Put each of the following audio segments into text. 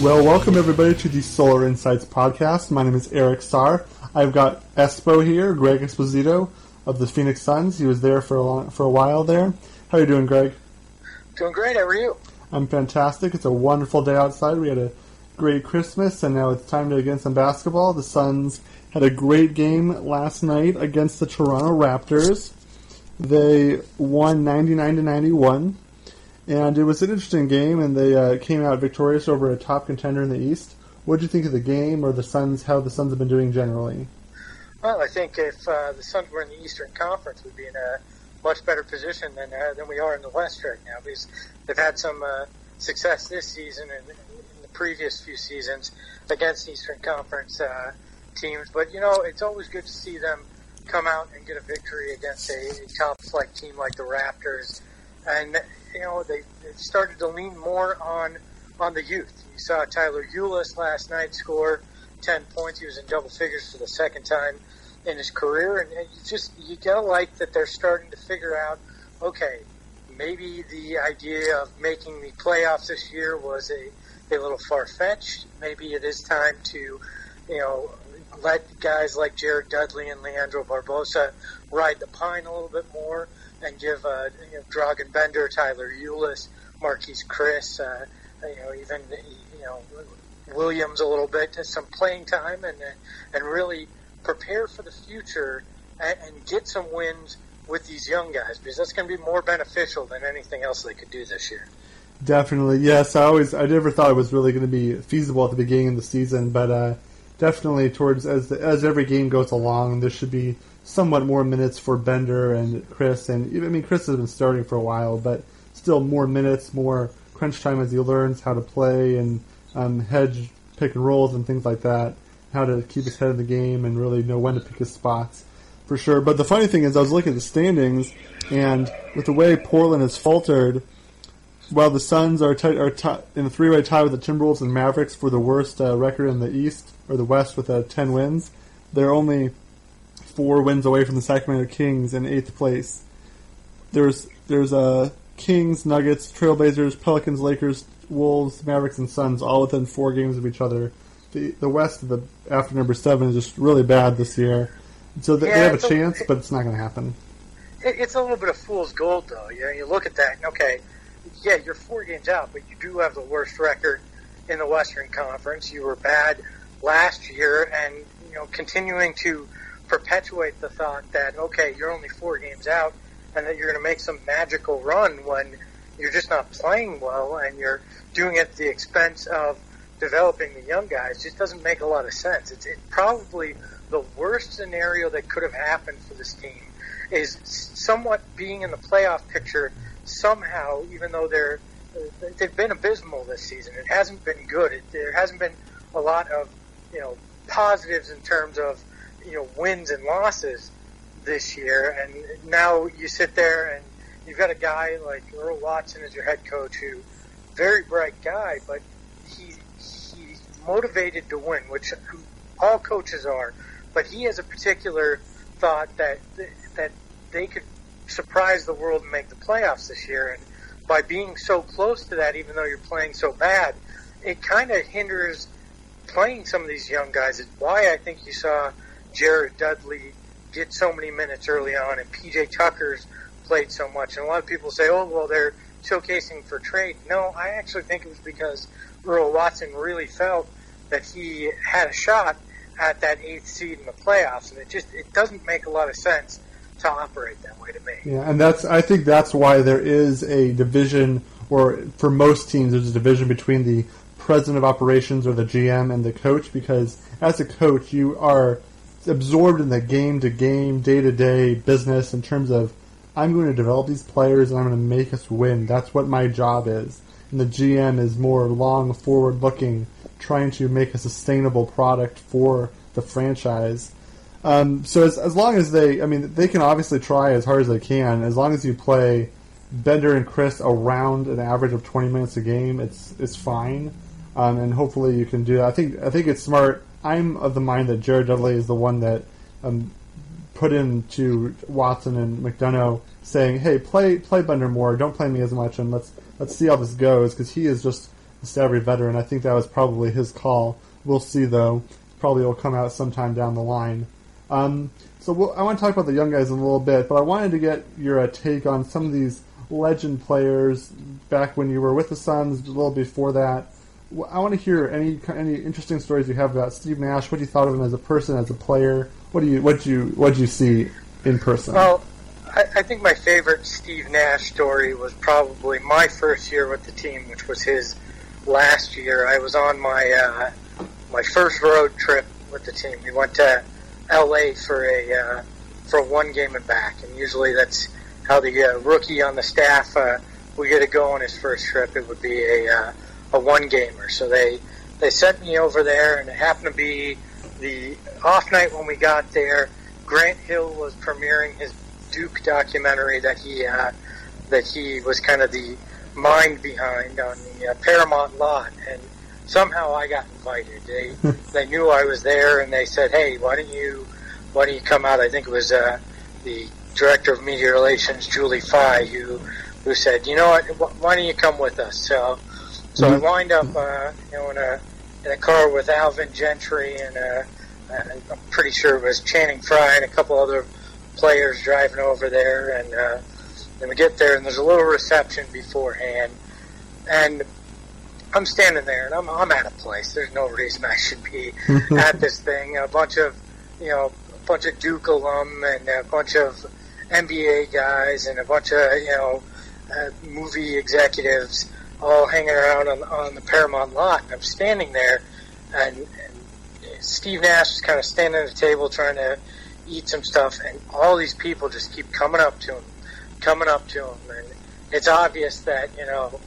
Well, welcome everybody to the Solar Insights podcast. My name is Eric Starr. I've got Espo here, Greg Esposito of the Phoenix Suns. He was there for a long, for a while there. How are you doing, Greg? Doing great. How are you? I'm fantastic. It's a wonderful day outside. We had a great Christmas, and now it's time to get some basketball. The Suns had a great game last night against the Toronto Raptors. They won 99 to 91, and it was an interesting game, and they uh, came out victorious over a top contender in the East. What did you think of the game, or the Suns? How the Suns have been doing generally? Well, I think if uh, the Suns were in the Eastern Conference, we'd be in a much better position than uh, than we are in the West right now because they've had some uh, success this season and in the previous few seasons against Eastern Conference uh, teams. But you know, it's always good to see them come out and get a victory against a, a top flight team like the Raptors. And you know, they, they started to lean more on on the youth. You saw Tyler Ulis last night score ten points. He was in double figures for the second time in his career, and, and you just you gotta like that they're starting to figure out. Okay, maybe the idea of making the playoffs this year was a, a little far fetched. Maybe it is time to, you know, let guys like Jared Dudley and Leandro Barbosa ride the pine a little bit more and give uh, you know, Dragan Bender, Tyler Ulis, Marquese Chriss, uh, you know, even you know Williams a little bit some playing time and and really prepare for the future and, and get some wins with these young guys because that's going to be more beneficial than anything else they could do this year. Definitely, yes. I always, I never thought it was really going to be feasible at the beginning of the season, but uh, definitely towards as the, as every game goes along, there should be somewhat more minutes for Bender and Chriss. and I mean Chriss has been starting for a while, but still more minutes, more crunch time as he learns how to play and um, hedge pick and rolls and things like that, how to keep his head in the game and really know when to pick his spots for sure. But the funny thing is, I was looking at the standings, and with the way Portland has faltered, while the Suns are, t- are t- in a three-way tie with the Timberwolves and Mavericks for the worst uh, record in the East or the West with uh, ten wins, they're only four wins away from the Sacramento Kings in eighth place. There's there's uh, Kings, Nuggets, Trailblazers, Pelicans, Lakers, Wolves, Mavericks, and Suns all within four games of each other. The the West the after number seven is just really bad this year. So they, Yeah, they have a it's a- chance, but it's not going to happen. It, it's a little bit of fool's gold, though. You know, you look at that, and okay, yeah, you're four games out, but you do have the worst record in the Western Conference. You were bad last year, and you know, continuing to perpetuate the thought that okay, you're only four games out, and that you're going to make some magical run when you're just not playing well, and you're doing it at the expense of developing the young guys, just doesn't make a lot of sense. It's it probably the worst scenario that could have happened for this team is somewhat being in the playoff picture somehow, even though they're they've been abysmal this season. It hasn't been good. It, there hasn't been a lot of you know positives in terms of you know wins and losses this year. And now you sit there and you've got a guy like Earl Watson as your head coach, who very bright guy, but he he's motivated to win, which all coaches are. But he has a particular thought that that they could surprise the world and make the playoffs this year. And by being so close to that, even though you're playing so bad, it kind of hinders playing some of these young guys. It's why I think you saw Jared Dudley get so many minutes early on, and PJ Tucker's played so much. And a lot of people say, "Oh, well, they're showcasing for trade." No, I actually think it was because Earl Watson really felt that he had a shot at that eighth seed in the playoffs, and it just it doesn't make a lot of sense to operate that way to me. Yeah, and that's I think that's why there is a division, or for most teams, there's a division between the president of operations or the GM and the coach, because as a coach, you are absorbed in the game to game, day to day business in terms of I'm going to develop these players and I'm going to make us win. That's what my job is. And the GM is more long forward looking, trying to make a sustainable product for the franchise. Um, so as, as long as they, I mean, they can obviously try as hard as they can. As long as you play Bender and Chriss around an average of 20 minutes a game, it's it's fine. Um, and hopefully you can do that. I think I think it's smart. I'm of the mind that Jared Dudley is the one that um, put into Watson and McDonough saying, "Hey, play play Bender more. Don't play me as much, and let's let's see how this goes." Because he is just Savary veteran. I think that was probably his call. We'll see, though. Probably will come out sometime down the line. Um, so we'll, I want to talk about the young guys in a little bit, but I wanted to get your uh, take on some of these legend players back when you were with the Suns, a little before that. I want to hear any any interesting stories you have about Steve Nash. What do you thought of him as a person, as a player. What do you what you what do you see in person? Well, I, I think my favorite Steve Nash story was probably my first year with the team, which was his last year. I was on my uh, my first road trip with the team. We went to L.A. for a uh, for one game and back, and usually that's how the uh, rookie on the staff uh, we get to go on his first trip. It would be a uh, a one gamer. So they they sent me over there, and it happened to be the off night when we got there. Grant Hill was premiering his Duke documentary that he uh, that he was kind of the mind behind on the uh, Paramount lot, and somehow I got invited. They they knew I was there, and they said, "Hey, why don't you why don't you come out?" I think it was uh, the director of media relations, Julie Fie, who who said, "You know what? Why don't you come with us?" So so mm-hmm. I wind up uh, you know in a in a car with Alvin Gentry and uh, I'm pretty sure it was Channing Frye and a couple other players driving over there, and uh, then we get there and there's a little reception beforehand, and I'm standing there and I'm I'm at a place. There's no reason I should be at this thing. A bunch of you know a bunch of Duke alum and a bunch of NBA guys and a bunch of you know uh, movie executives all hanging around on, on the Paramount lot. And I'm standing there, and, and Steve Nash is kind of standing at the table trying to eat some stuff, and all these people just keep coming up to him, coming up to him, and it's obvious that you know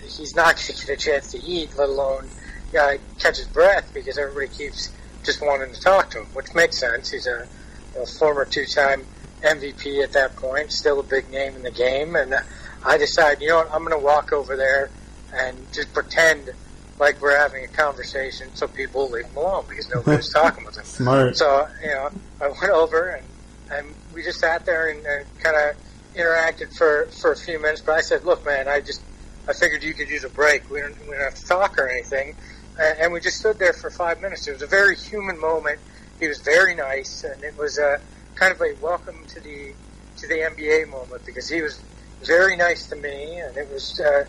he's not going to get a chance to eat, let alone uh, catch his breath, because everybody keeps just wanting to talk to him, which makes sense. He's a, a former two-time MVP at that point, still a big name in the game, and I decided, you know what, I'm going to walk over there and just pretend like we're having a conversation so people leave him alone because nobody's talking with him. Smart. So, you know, I went over and, and we just sat there and, and kind of interacted for, for a few minutes. But I said, look, man, I just, I figured you could use a break. We don't, we don't have to talk or anything. And, and we just stood there for five minutes. It was a very human moment. He was very nice, and it was a kind of a welcome to the to the NBA moment because he was very nice to me, and it was uh,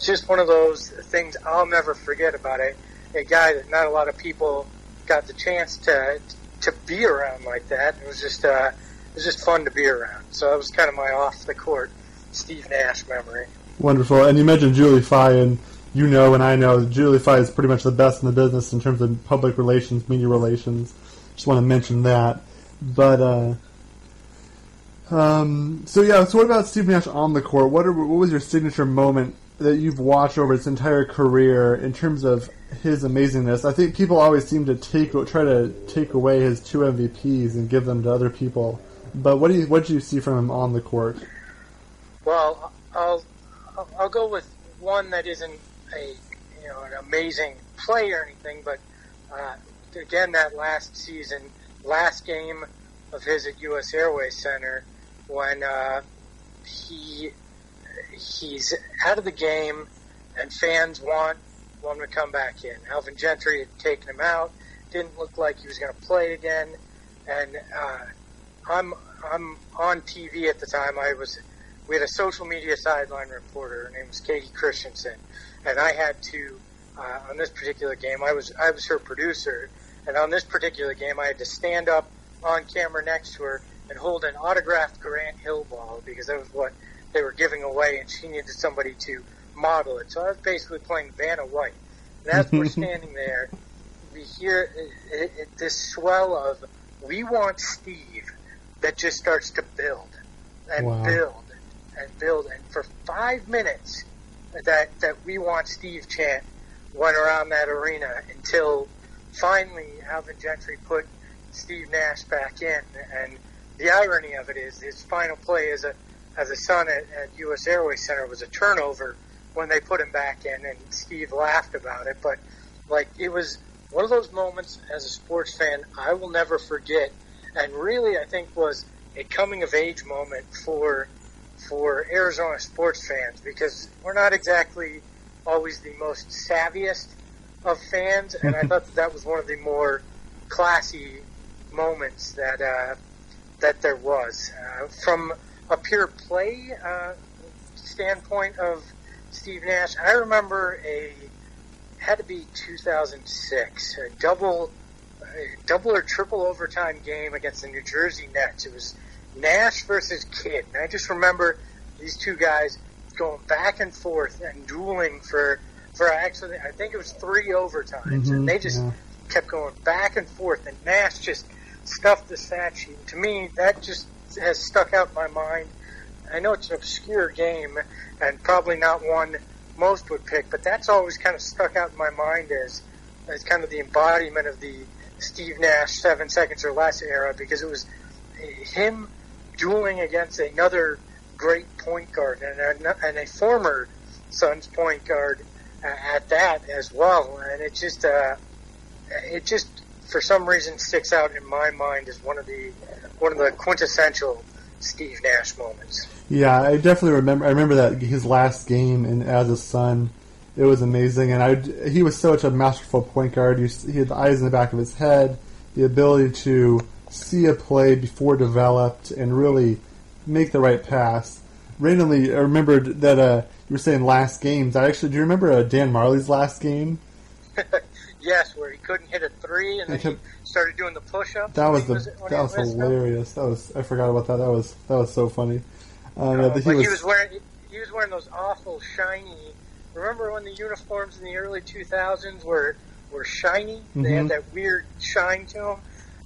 just one of those things I'll never forget about it. A guy that not a lot of people got the chance to to be around like that. It was just uh, it was just fun to be around. So that was kind of my off the court Steve Nash memory. Wonderful. And you mentioned Julie Fie, and you know, and I know Julie Fie is pretty much the best in the business in terms of public relations, media relations. Just want to mention that. But uh, um, so yeah, so what about Steve Nash on the court? What are, what was your signature moment that you've watched over his entire career in terms of his amazingness? I think people always seem to take try to take away his two MVPs and give them to other people. But what do you what do you see from him on the court? Well, I'll I'll go with one that isn't a you know an amazing play or anything, but uh, again that last season, last game of his at U.S. Airways Center when uh, he he's out of the game and fans want want him to come back in. Alvin Gentry had taken him out. Didn't look like he was going to play again. And uh, I'm I'm on TV at the time. I was we had a social media sideline reporter. Her name was Katie Christensen, and I had to uh, on this particular game. I was I was her producer, and on this particular game, I had to stand up on camera next to her and hold an autographed Grant Hill ball because that was what they were giving away, and she needed somebody to model it. So I was basically playing Vanna White. And as we're standing there, we hear it, it, this swell of "We want Steve" that just starts to build and wow. build and build, and for five minutes, that that "We want Steve" chant went around that arena until finally Alvin Gentry put Steve Nash back in, and the irony of it is his final play as a as a Sun at, at U.S. Airways Center was a turnover when they put him back in, and Steve laughed about it. But like it was one of those moments as a sports fan I will never forget, and really I think was a coming of age moment for for Arizona sports fans because we're not exactly always the most savviest of fans, and I thought that, that was one of the more classy moments that uh, that there was uh, from a pure play uh, standpoint of Steve Nash. I remember a had to be 2006 a double a double or triple overtime game against the New Jersey Nets. It was Nash versus Kidd, and I just remember these two guys going back and forth and dueling for for actually I think it was three overtimes, Mhm, and they just yeah. kept going back and forth, and Nash just stuffed the stat sheet. To me, that just has stuck out my mind. I know it's an obscure game and probably not one most would pick, but that's always kind of stuck out in my mind as as kind of the embodiment of the Steve Nash seven seconds or less era because it was him dueling against another great point guard and a, and a former Suns point guard at that as well, and it just uh, it just for some reason sticks out in my mind as one of the one of the quintessential Steve Nash moments. Yeah, I definitely remember. I remember that his last game in as a Sun, it was amazing, and I he was such a masterful point guard. He had the eyes in the back of his head, the ability to see a play before developed, and really make the right pass. Randomly, I remembered that uh, you were saying last games. I actually do you remember uh, Dan Majerle's last game? yes, where he couldn't hit a three, and then He he started doing the push-up. That was the he when that was hilarious. That was I forgot about that. That was that was so funny. Um, Uh, yeah, but he he was, was wearing he was wearing those awful shiny. Remember when the uniforms in the early 2000s were were shiny? They had Mhm. that weird shine to them.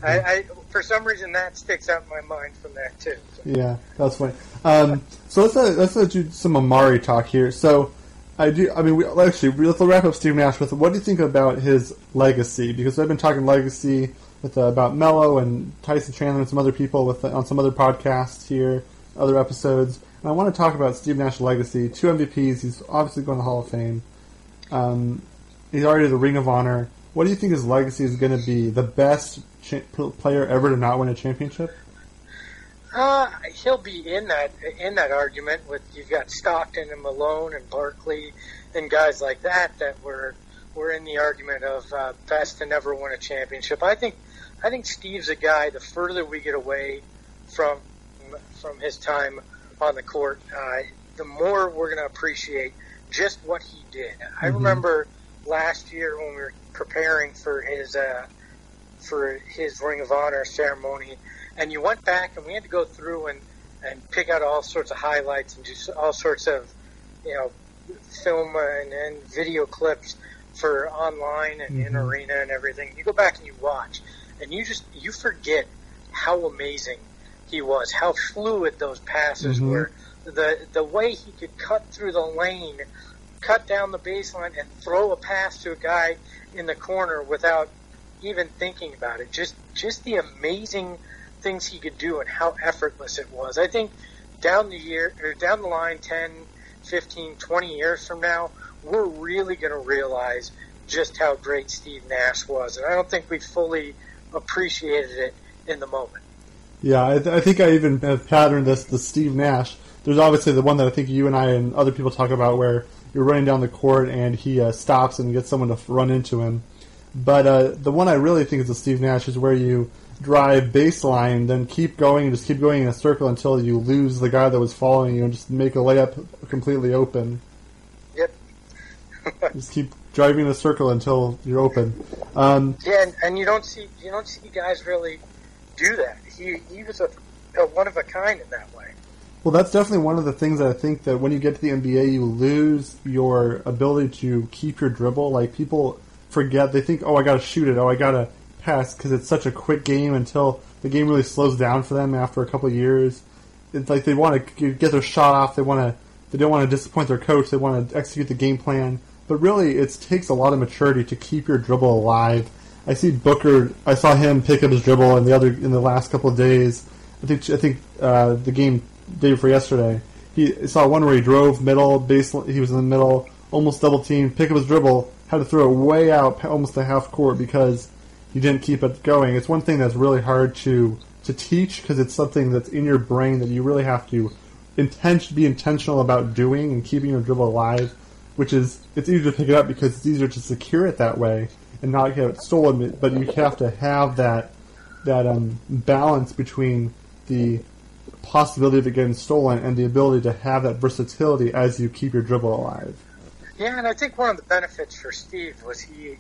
I, I for some reason that sticks out in my mind from that too. Yeah, that's funny. Um, so let's uh, let's uh, do some Amar'e talk here. So I do. I mean, we, actually, let's wrap up Steve Nash with what do you think about his legacy? Because I've been talking legacy with uh, about Melo and Tyson Chandler and some other people with on some other podcasts here, other episodes. And I want to talk about Steve Nash's legacy. Two MVPs. He's obviously going to the Hall of Fame. Um, he's already the Ring of Honor. What do you think his legacy is going to be? The best cha- player ever to not win a championship? Uh, he'll be in that in that argument with you've got Stockton and Malone and Barkley and guys like that that were were in the argument of uh, best to never win a championship. I think I think Steve's a guy. The further we get away from from his time on the court, uh, the more we're going to appreciate just what he did. I Mhm. remember last year when we were preparing for his uh, for his Ring of Honor ceremony, and you went back and we had to go through and and pick out all sorts of highlights and do all sorts of you know film and, and video clips for online and in Mhm. arena and everything. You go back and you watch, and you just you forget how amazing he was, how fluid those passes Mhm. were, the the way he could cut through the lane, cut down the baseline, and throw a pass to a guy in the corner without even thinking about it. Just just the amazing things he could do and how effortless it was. I think down the year or down the line 10, 15, 20 years from now, we're really going to realize just how great Steve Nash was. And I don't think we fully appreciated it in the moment. Yeah, I, th- I think I even have patterned this the Steve Nash. There's obviously the one that I think you and I and other people talk about where you're running down the court and he uh, stops and gets someone to run into him. But uh, the one I really think is the Steve Nash is where you drive baseline, then keep going and just keep going in a circle until you lose the guy that was following you and just make a layup completely open. Yep. Just keep driving the circle until you're open. Um, Yeah, and, and you don't see you don't see guys really do that. He he was a, a one of a kind in that way. Well, that's definitely one of the things that I think that when you get to the NBA, you lose your ability to keep your dribble. Like people forget, they think, "Oh, I got to shoot it. Oh, I got to pass," because it's such a quick game until the game really slows down for them after a couple years. It's like they want to get their shot off. They want to. They don't want to disappoint their coach. They want to execute the game plan. But really, it takes a lot of maturity to keep your dribble alive. I see Booker. I saw him pick up his dribble in the other in the last couple of days. I think I think uh, the game day before yesterday. He saw one where he drove middle base. He was in the middle, almost double team. Pick up his dribble, had to throw it way out, almost to half court because he didn't keep it going. It's one thing that's really hard to to teach because it's something that's in your brain that you really have to intent be intentional about doing and keeping your dribble alive. which is it's easier to pick it up because it's easier to secure it that way and not have it stolen. But you have to have that that um, balance between the possibility of it getting stolen and the ability to have that versatility as you keep your dribble alive. Yeah, and I think one of the benefits for Steve was he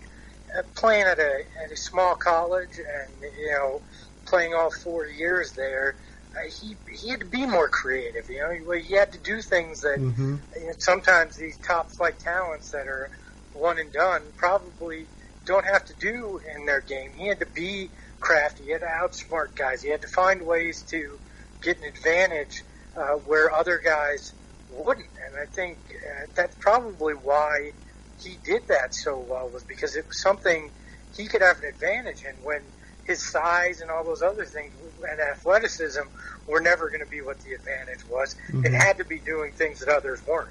playing at a at a small college and you know playing all four years there. Uh, he he had to be more creative. You know, he, he had to do things that Mm-hmm. you know, sometimes these top flight talents that are one and done probably don't have to do in their game. He had to be crafty. He had to outsmart guys. He had to find ways to get an advantage uh, where other guys wouldn't. And I think uh, that's probably why he did that so well was because it was something he could have an advantage in when his size and all those other things and athleticism were never going to be what the advantage was. It Mhm. had to be doing things that others weren't.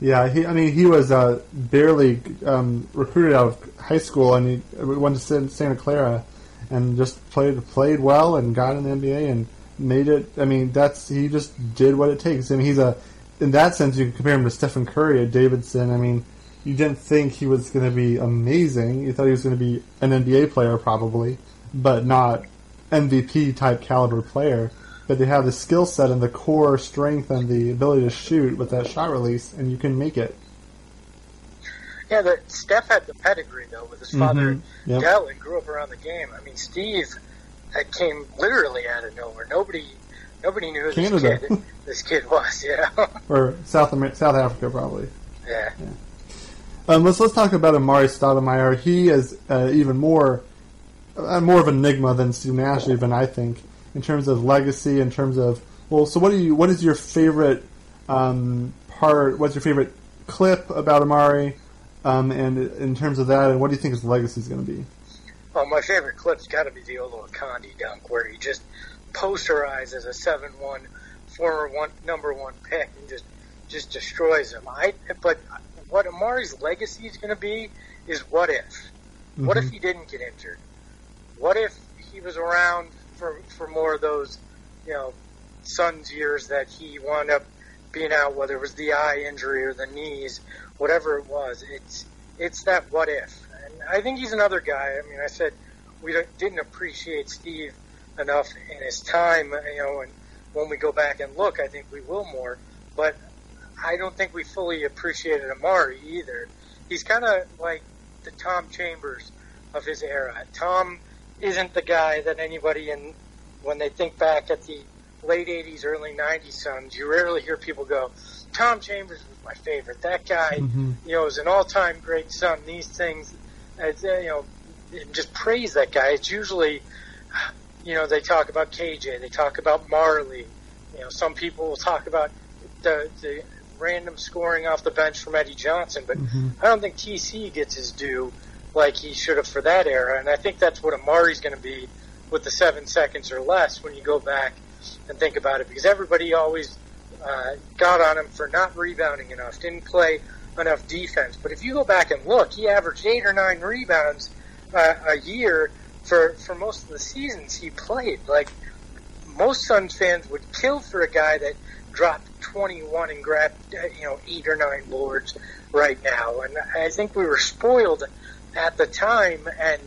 Yeah, he, I mean, he was uh, barely um, recruited out of high school, and he went to Santa Clara, and just played played well, and got in the NBA, and made it. I mean, that's he just did what it takes. I mean, he's a in that sense you can compare him to Stephen Curry Davidson. I mean, you didn't think he was going to be amazing. You thought he was going to be an NBA player probably, but not MVP type caliber player. But they have the skill set and the core strength and the ability to shoot with that shot release, and you can make it. Yeah, the, Steph had the pedigree though with his father Mhm. Yep. Dell and grew up around the game. I mean, Steve that came literally out of nowhere. Nobody, nobody knew who Canada. this kid this kid was. Yeah, or South Amer- South Africa probably. yeah. Um, let's let's talk about Amar'e Stoudemire. He is uh, even more uh, more of an enigma than Steve Nash, even I think, in terms of legacy, in terms of well. So what do you? What is your favorite um, part? What's your favorite clip about Amar'e? Um, and in terms of that, and what do you think his legacy is going to be? Well, my favorite clip's got to be the Olowokandi dunk, where he just posterizes a seven-one former one number one pick and just just destroys him. I but what Amar'e's legacy is going to be is what if? What if Mhm. he didn't get injured? What if he was around for for more of those, you know, Suns years that he wound up being out, whether it was the eye injury or the knees, whatever it was. It's it's that what if, and I think he's another guy. I mean, I said we didn't appreciate Steve enough in his time, you know, and when we go back and look, I think we will more. But I don't think we fully appreciated Amar'e either. He's kind of like the Tom Chambers of his era. Tom isn't the guy that anybody in when they think back at the late '80s, early '90s Suns, you rarely hear people go, "Tom Chambers was my favorite. That guy, Mhm. you know, is an all-time great Sun." These things, it's, uh, you know, just praise that guy. It's usually, you know, they talk about KJ, they talk about Majerle. You know, some people will talk about the the random scoring off the bench from Eddie Johnson, but Mhm. I don't think TC gets his due like he should have for that era. And I think that's what Amar'e's going to be with the seven seconds or less when you go back and think about it, because everybody always uh, got on him for not rebounding enough, didn't play enough defense. But if you go back and look, he averaged eight or nine rebounds uh, a year for for most of the seasons he played. Like most Suns fans would kill for a guy that dropped 21 and grabbed you know eight or nine boards right now. And I think we were spoiled at the time and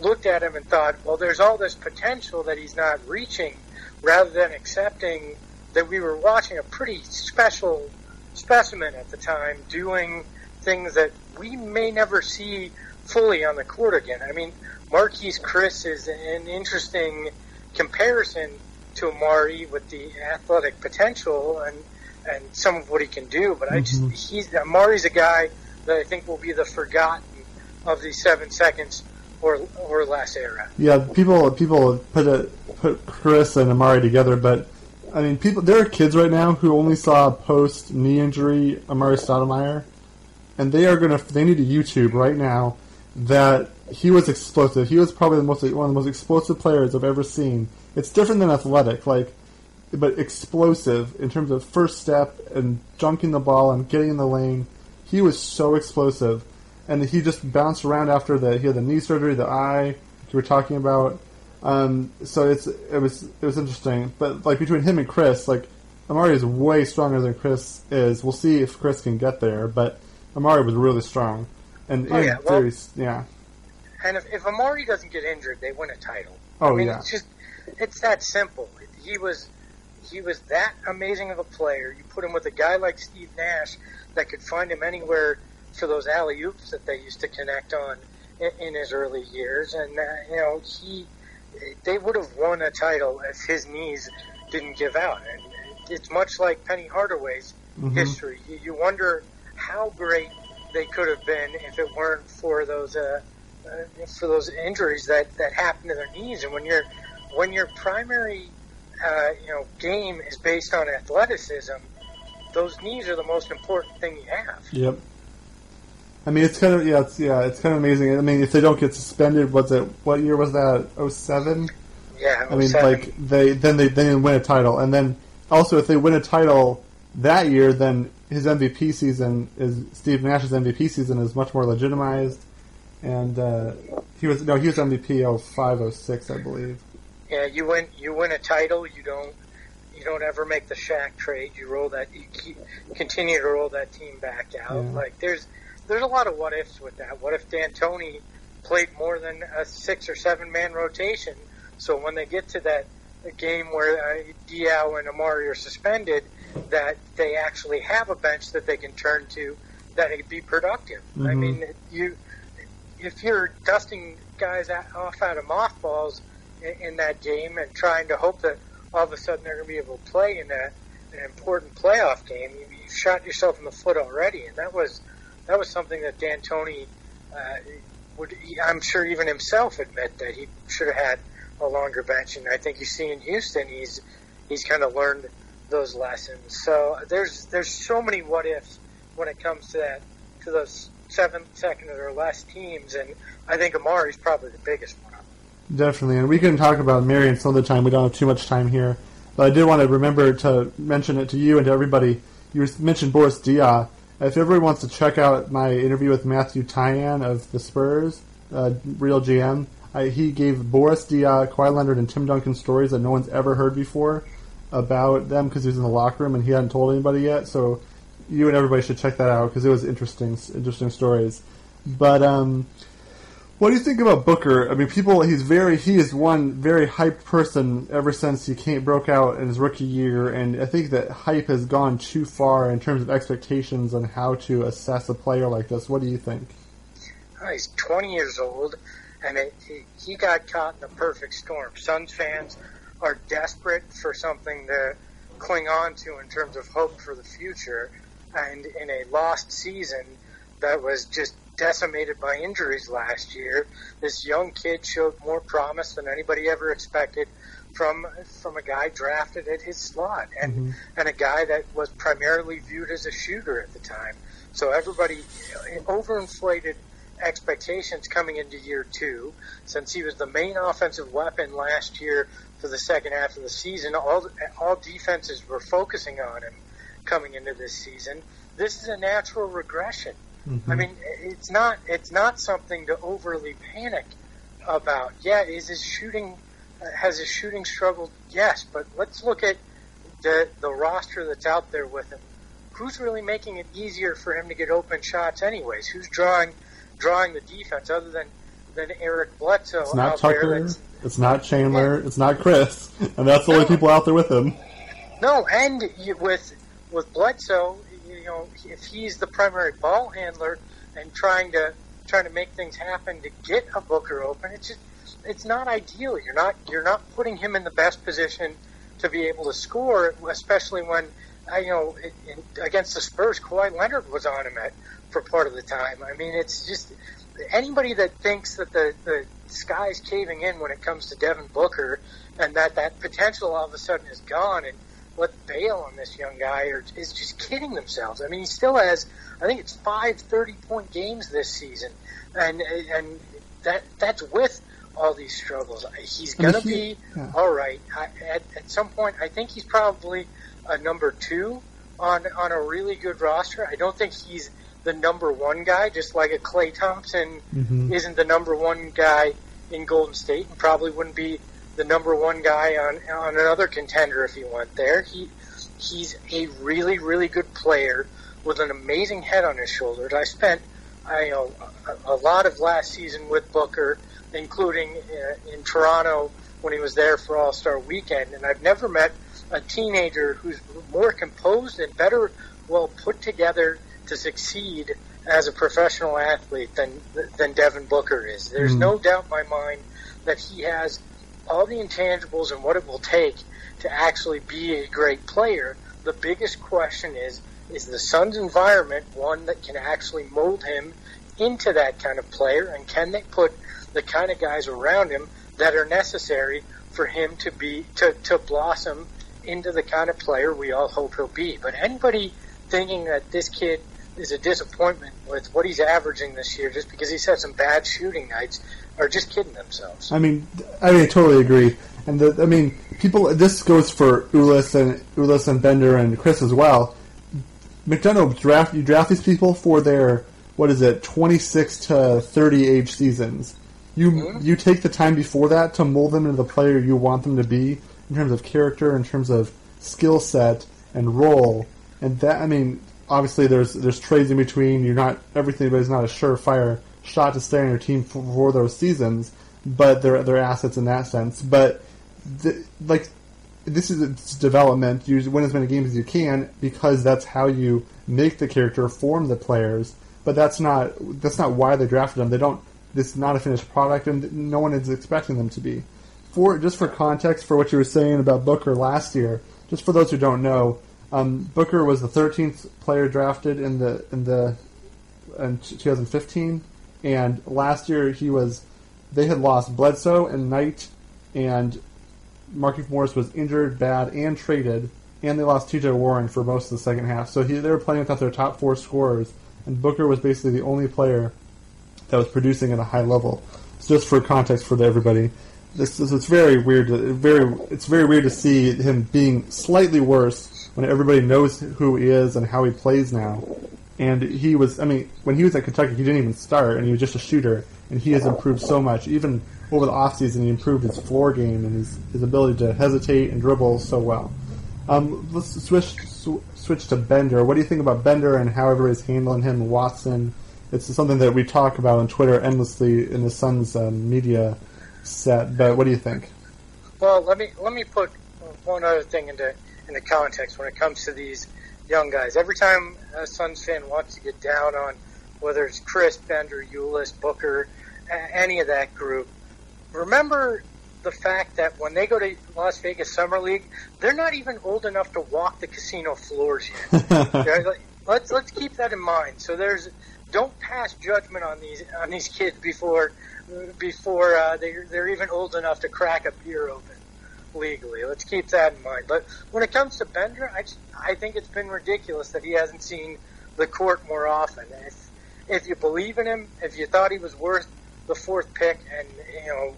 looked at him and thought, well, there's all this potential that he's not reaching, rather than accepting that we were watching a pretty special specimen at the time doing things that we may never see fully on the court again. I mean, Marquese Chriss is an interesting comparison to Amar'e with the athletic potential and and some of what he can do. But I just mm-hmm. he's Amar'e's a guy that I think will be the forgotten of the seven seconds or or less era. Yeah, people people put it, put Chriss and Amar'e together, but I mean, people there are kids right now who only saw post knee injury Amar'e Stoudemire, and they are gonna they need to YouTube right now that he was explosive. He was probably the most one of the most explosive players I've ever seen. It's different than athletic, like, but explosive in terms of first step and junking the ball and getting in the lane. He was so explosive, and he just bounced around after the he had the knee surgery, the eye you were talking about. Um, so it's it was it was interesting, but like between him and Chriss, like Amar'e is way stronger than Chriss is. We'll see if Chriss can get there, but Amar'e was really strong, and, Oh, yeah, well- yeah. And if, if Amar'e doesn't get injured, they win a title. Oh I mean, yeah, it's just it's that simple. He was he was that amazing of a player. You put him with a guy like Steve Nash that could find him anywhere for those alley oops that they used to connect on in, in his early years, and uh, you know he they would have won a title if his knees didn't give out. And it's much like Penny Hardaway's Mhm. history. You, you wonder how great they could have been if it weren't for those uh, for those injuries that, that happen to their knees. And when your when your primary uh, you know game is based on athleticism, those knees are the most important thing you have. Yep. I mean, it's kind of yeah, it's yeah, it's kind of amazing. I mean, if they don't get suspended, was it what year was that? 07? Yeah, I mean, like they then they then win a title, and then also if they win a title that year, then his MVP season is Steve Nash's MVP season is much more legitimized, and uh, he was no, he was MVP 05, 06, I believe. Yeah, you win. You win a title. You don't. You don't ever make the Shaq trade. You roll that. You keep, continue to roll that team back out. Yeah. Like there's there's a lot of what ifs with that. What if D'Antoni played more than a six or seven man rotation? So when they get to that game where uh, Diaw and Amar'e are suspended, that they actually have a bench that they can turn to that it be productive. I Mhm. mean, you if you're dusting guys off out of mothballs in, in that game and trying to hope that all of a sudden they're going to be able to play in a, an important playoff game, you, you shot yourself in the foot already, and that was that was something that D'Antoni uh, would, I'm sure, even himself admit that he should have had a longer bench, and I think you see in Houston, he's he's kind of learned those lessons. So there's there's so many what ifs when it comes to that to those seven second or less teams, and I think Amar'e's probably the biggest one. Definitely, and we can talk about Marion some other time. We don't have too much time here, but I did want to remember to mention it to you and to everybody. You mentioned Boris Diaw. If everyone wants to check out my interview with Matthew Tyan of the Spurs, uh, real GM, I, he gave Boris Diaw, Kawhi Leonard, and Tim Duncan stories that no one's ever heard before about them because he was in the locker room and he hadn't told anybody yet. So you and everybody should check that out because it was interesting, interesting stories. But um, what do you think about Booker? I mean, people, he's very, he is one very hyped person ever since he came, broke out in his rookie year, and I think that hype has gone too far in terms of expectations on how to assess a player like this. What do you think? Uh, he's 20 years old, and it, he, he got caught in the perfect storm. Suns fans are desperate for something to cling on to in terms of hope for the future, and in a lost season that was just decimated by injuries last year, this young kid showed more promise than anybody ever expected from from a guy drafted at his slot and Mhm. and a guy that was primarily viewed as a shooter at the time. So everybody overinflated expectations coming into year two, since he was the main offensive weapon last year for the second half of the season. All all defenses were focusing on him coming into this season. This is a natural regression. I mean, it's not it's not something to overly panic about. Yeah, is his shooting uh, has his shooting struggled? Yes, but let's look at the the roster that's out there with him. Who's really making it easier for him to get open shots, anyways? Who's drawing drawing the defense other than than Eric Bledsoe It's not out? Tucker, it's not Chandler, it's not Chriss, and that's the only people out there with him. No, and you, with with Bledsoe, you know, if he's the primary ball handler and trying to trying to make things happen to get a Booker open, it's just it's not ideal. You're not you're not putting him in the best position to be able to score, especially when uh, you know in, in, against the Spurs, Kawhi Leonard was on him at for part of the time. I mean, it's just anybody that thinks that the the sky's caving in when it comes to Devin Booker and that that potential all of a sudden is gone and let bail on this young guy or is just kidding themselves. I mean, he still has, I think it's five 30 point games this season, and and that that's with all these struggles. He's gonna he- be yeah. all right. I, at at some point, I think he's probably a number two on on a really good roster. I don't think he's the number one guy, just like a Klay Thompson Mhm. isn't the number one guy in Golden State, and probably wouldn't be the number one guy on on another contender if he went there. He he's a really really good player with an amazing head on his shoulders. I spent, I know, a, a lot of last season with Booker, including uh, in Toronto when he was there for All Star Weekend, and I've never met a teenager who's more composed and better well put together to succeed as a professional athlete than than Devin Booker is. There's mm. no doubt in my mind that he has all the intangibles and what it will take to actually be a great player. The biggest question is is the Suns environment one that can actually mold him into that kind of player and can they put the kind of guys around him that are necessary for him to be to, to blossom into the kind of player we all hope he'll be. But anybody thinking that this kid is a disappointment with what he's averaging this year just because he's had some bad shooting nights are just kidding themselves. I mean, I mean, I totally agree. And the, I mean, people. This goes for Ulis and Ulis and Bender and Chriss as well. McDonough draft you draft these people for their what is it, twenty six to thirty age seasons. You mm-hmm. you take the time before that to mold them into the player you want them to be in terms of character, in terms of skill set and role, and that I mean, obviously there's there's trades in between. You're not everything, but it's not a surefire shot to stay on your team for, for those seasons. But they're they're assets in that sense. But the, like this is development. You win as many games as you can because that's how you make the character, form the players. But that's not that's not why they drafted them. They don't. This is not a finished product, and no one is expecting them to be. For just for context, for what you were saying about Booker last year, just for those who don't know, um, Booker was the 13th player drafted in the in the in 2015, and last year he was. They had lost Bledsoe and Knight, and Markieff Morris was injured, bad, and traded, and they lost T.J. Warren for most of the second half. So he, they were playing without their top four scorers, and Booker was basically the only player that was producing at a high level. So just for context for everybody, this, this it's very weird. To, very it's very weird to see him being slightly worse when everybody knows who he is and how he plays now. And he was, I mean, when he was at Kentucky, he didn't even start, and he was just a shooter. And he has improved so much. Even over the offseason, he improved his floor game and his, his ability to hesitate and dribble so well. Um, let's switch sw- switch to Bender. What do you think about Bender and how everybody's handling him? Watson. It's something that we talk about on Twitter endlessly in the Suns um, media set. But what do you think? Well, let me let me put one other thing into in the context when it comes to these young guys. Every time a Suns fan wants to get down on whether it's Chriss, Bender, Ulis, Booker, any of that group, remember the fact that when they go to Las Vegas Summer League, they're not even old enough to walk the casino floors yet. let's let's keep that in mind. So there's don't pass judgment on these on these kids before before uh, they they're even old enough to crack a beer open legally. Let's keep that in mind. But when it comes to Bender, I, just, I think it's been ridiculous that he hasn't seen the court more often. If, if you believe in him, if you thought he was worth the fourth pick, and you know,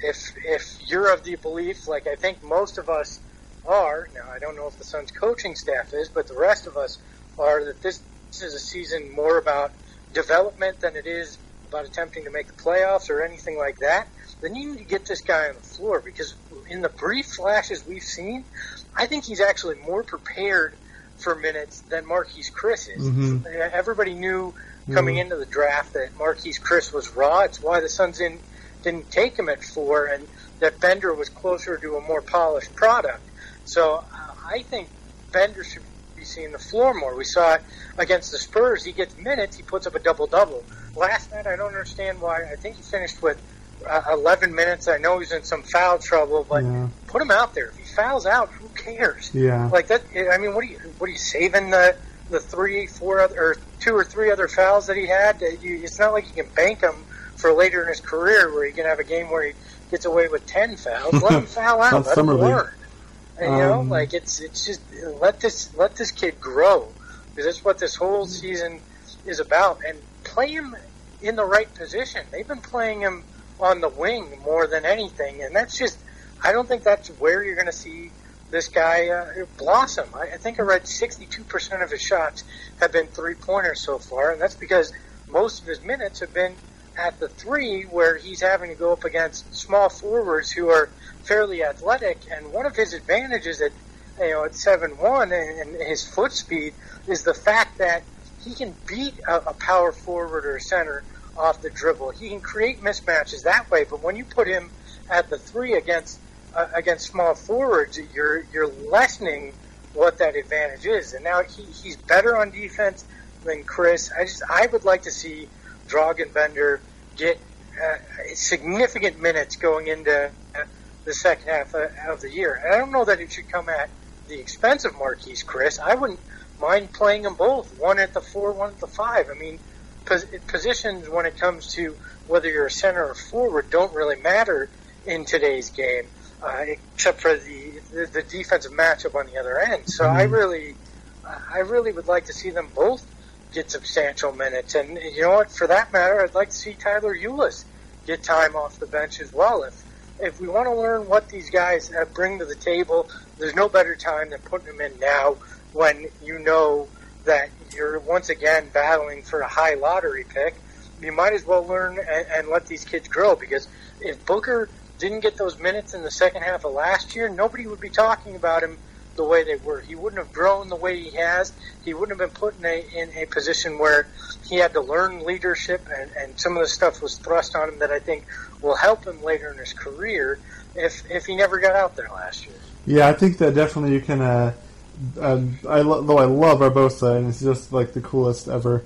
if if you're of the belief, like I think most of us are, now I don't know if the Suns coaching staff is, but the rest of us are, that this, this is a season more about development than it is about attempting to make the playoffs or anything like that then you need to get this guy on the floor because in the brief flashes we've seen, I think he's actually more prepared for minutes than Marquese Chriss is. Mm-hmm. Everybody knew coming mm-hmm. into the draft that Marquese Chriss was raw. It's why the Suns didn't, didn't take him at four and that Bender was closer to a more polished product. So uh, I think Bender should be seeing the floor more. We saw it against the Spurs. He gets minutes. He puts up a double double. Last night, I don't understand why. I think he finished with uh, 11 minutes. I know he's in some foul trouble, but yeah. put him out there. If he fouls out, who cares? Yeah. Like that. I mean, what are you? What are you saving the the three, four other, or two or three other fouls that he had? You, it's not like you can bank them for later in his career, where he can have a game where he gets away with 10 fouls. Let him foul out. let him learn. And, you know, um, like it's it's just let this let this kid grow because that's what this whole season is about. And play him in the right position. They've been playing him on the wing more than anything, and that's just I don't think that's where you're going to see this guy uh, blossom. I, I think I read 62% of his shots have been three pointers so far, and that's because most of his minutes have been at the three, where he's having to go up against small forwards who are fairly athletic. And one of his advantages at, you know, at seven one and his foot speed is the fact that he can beat a, a power forward or a center off the dribble. He can create mismatches that way. But when you put him at the three against uh, against small forwards, you're you're lessening what that advantage is. And now he, he's better on defense than Chriss. I just I would like to see Bender get uh, significant minutes going into the second half of the year. And I don't know that it should come at the expense of Marquese Chriss. I wouldn't mind playing them both, one at the four, one at the five. I mean, positions when it comes to whether you're a center or forward don't really matter in today's game, uh, except for the, the, the defensive matchup on the other end. So mm-hmm. I really, I really would like to see them both get substantial minutes. And you know what? For that matter, I'd like to see Tyler Ulis get time off the bench as well. If if we want to learn what these guys bring to the table, there's no better time than putting them in now when you know that you're once again battling for a high lottery pick. You might as well learn and, and let these kids grow because if Booker didn't get those minutes in the second half of last year, nobody would be talking about him the way they were. He wouldn't have grown the way he has. He wouldn't have been put in a, in a position where he had to learn leadership, and, and some of the stuff was thrust on him that I think will help him later in his career if if he never got out there last year. Yeah, I think that definitely you can. Uh, um, I lo- though I love Barbosa, and it's just like the coolest ever.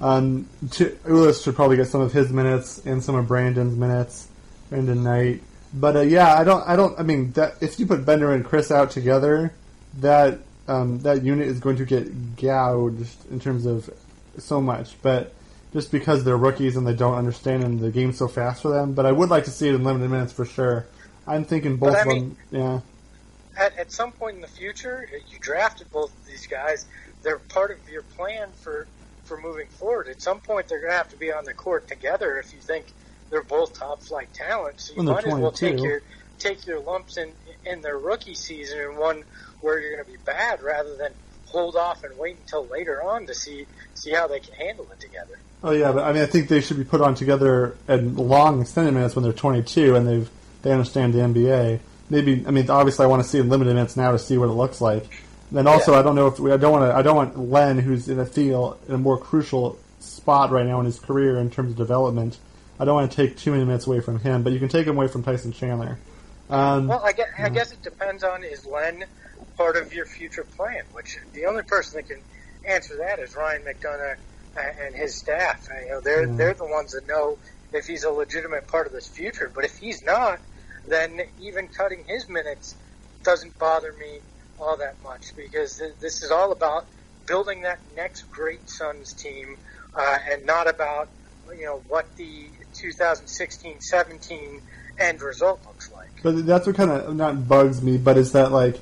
Um, Ulis should probably get some of his minutes and some of Brandon's minutes, Brandon Knight. But uh, yeah, I don't. I don't. I mean, that, if you put Bender and Chriss out together, that um, that unit is going to get gouged in terms of so much. But just because they're rookies and they don't understand and the game's so fast for them. But I would like to see it in limited minutes for sure. I'm thinking both of them. Yeah. At, at some point in the future, uh, you drafted both of these guys. They're part of your plan for for moving forward. At some point, they're going to have to be on the court together if you think they're both top flight talents. So you might as well take your take your lumps in in their rookie season and one where you're going to be bad rather than hold off and wait until later on to see see how they can handle it together. Oh yeah, but I mean, I think they should be put on together in long extended minutes when they're 22 and they've they understand the NBA. Maybe I mean, obviously, I want to see in limited minutes now to see what it looks like. And also, yeah. I don't know if we, I don't want to. I don't want Len, who's in a feel in a more crucial spot right now in his career in terms of development. I don't want to take too many minutes away from him, but you can take him away from Tyson Chandler. Um, well, I guess, I guess it depends on is Len part of your future plan? Which the only person that can answer that is Ryan McDonough and his staff. You know, they're mm. they're the ones that know if he's a legitimate part of this future. But if he's not, then even cutting his minutes doesn't bother me all that much because this is all about building that next great Suns team uh, and not about you know what the 2016-17 end result looks like. But that's what kind of not bugs me, but is that like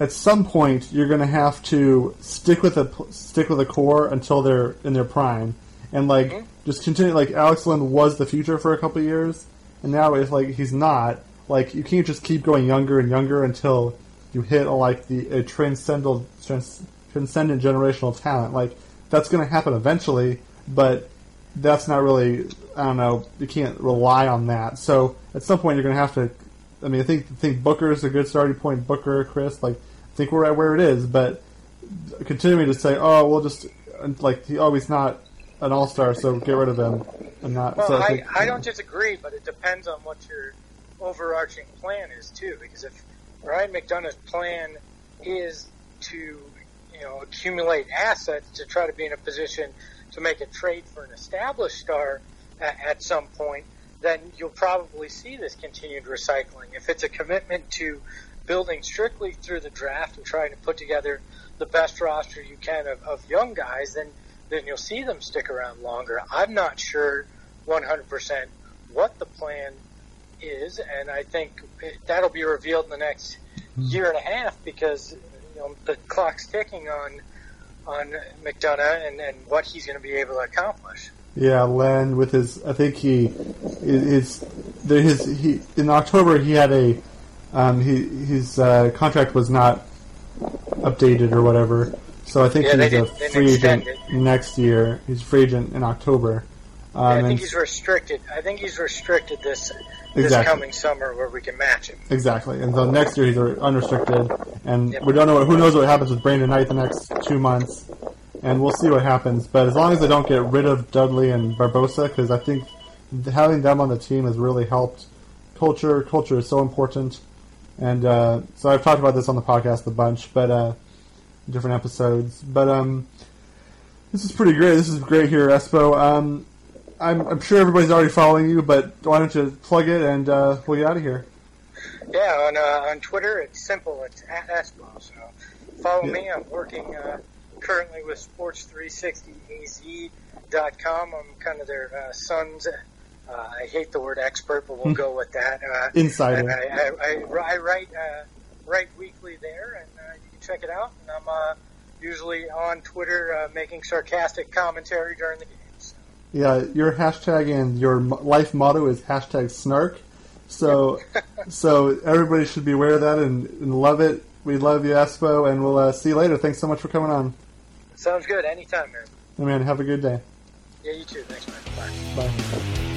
at some point you're going to have to stick with a stick with a core until they're in their prime, and like mm-hmm. just continue. Like Alex Len was the future for a couple years, and now if like he's not, like you can't just keep going younger and younger until you hit like the a transcendental trans, transcendent generational talent. Like that's going to happen eventually, but that's not really. I don't know. You can't rely on that. So at some point you're going to have to I mean, I think I think Booker is a good starting point. Booker, Chriss, like I think we're at where it is, but continuing to say, oh, we'll just like he always oh, not an all star, so get rid of him. I'm not. Well, so I, think, I don't disagree, but it depends on what your overarching plan is too. Because if Ryan McDonough's plan is to you know accumulate assets to try to be in a position to make a trade for an established star at, at some point, then you'll probably see this continued recycling. If it's a commitment to building strictly through the draft and trying to put together the best roster you can of, of young guys, then then you'll see them stick around longer. I'm not sure 100% what the plan is, and I think that'll be revealed in the next hmm. year and a half because you know, the clock's ticking on on McDonough and, and what he's going to be able to accomplish. Yeah, Len with his. I think he his his he in October he had a um, he his uh, contract was not updated or whatever. So I think yeah, he's a free agent next year. He's free agent in October. Um, yeah, I think he's restricted. I think he's restricted this this coming summer where we can match him. Exactly, and so next year he's unrestricted, and Yeah. we don't know. What, Who knows what happens with Brandon Knight the next two months, and we'll see what happens. But as long as they don't get rid of Dudley and Barbosa, because I think having them on the team has really helped. Culture, culture is so important, and uh, so I've talked about this on the podcast a bunch, but uh, different episodes. But um, this is pretty great. This is great here, Espo. Um, I'm, I'm sure everybody's already following you, but why don't you plug it and uh, we'll get out of here. Yeah, on uh, on Twitter, it's simple. It's at Espo. So follow Yeah. me. I'm working uh, currently with Sports360AZ.com. I'm kind of their uh, Suns. Uh, I hate the word expert, but we'll go with that. Uh, Insider. I, I, I, I write uh, write weekly there, and uh, you can check it out. And I'm uh, usually on Twitter uh, making sarcastic commentary during the games. Yeah, your hashtag and your life motto is hashtag snark. So, so everybody should be aware of that and, and love it. We love you, Espo, and we'll uh, see you later. Thanks so much for coming on. Sounds good. Anytime, man. Hey, man, have a good day. Yeah, you too. Thanks, man. Bye. Bye.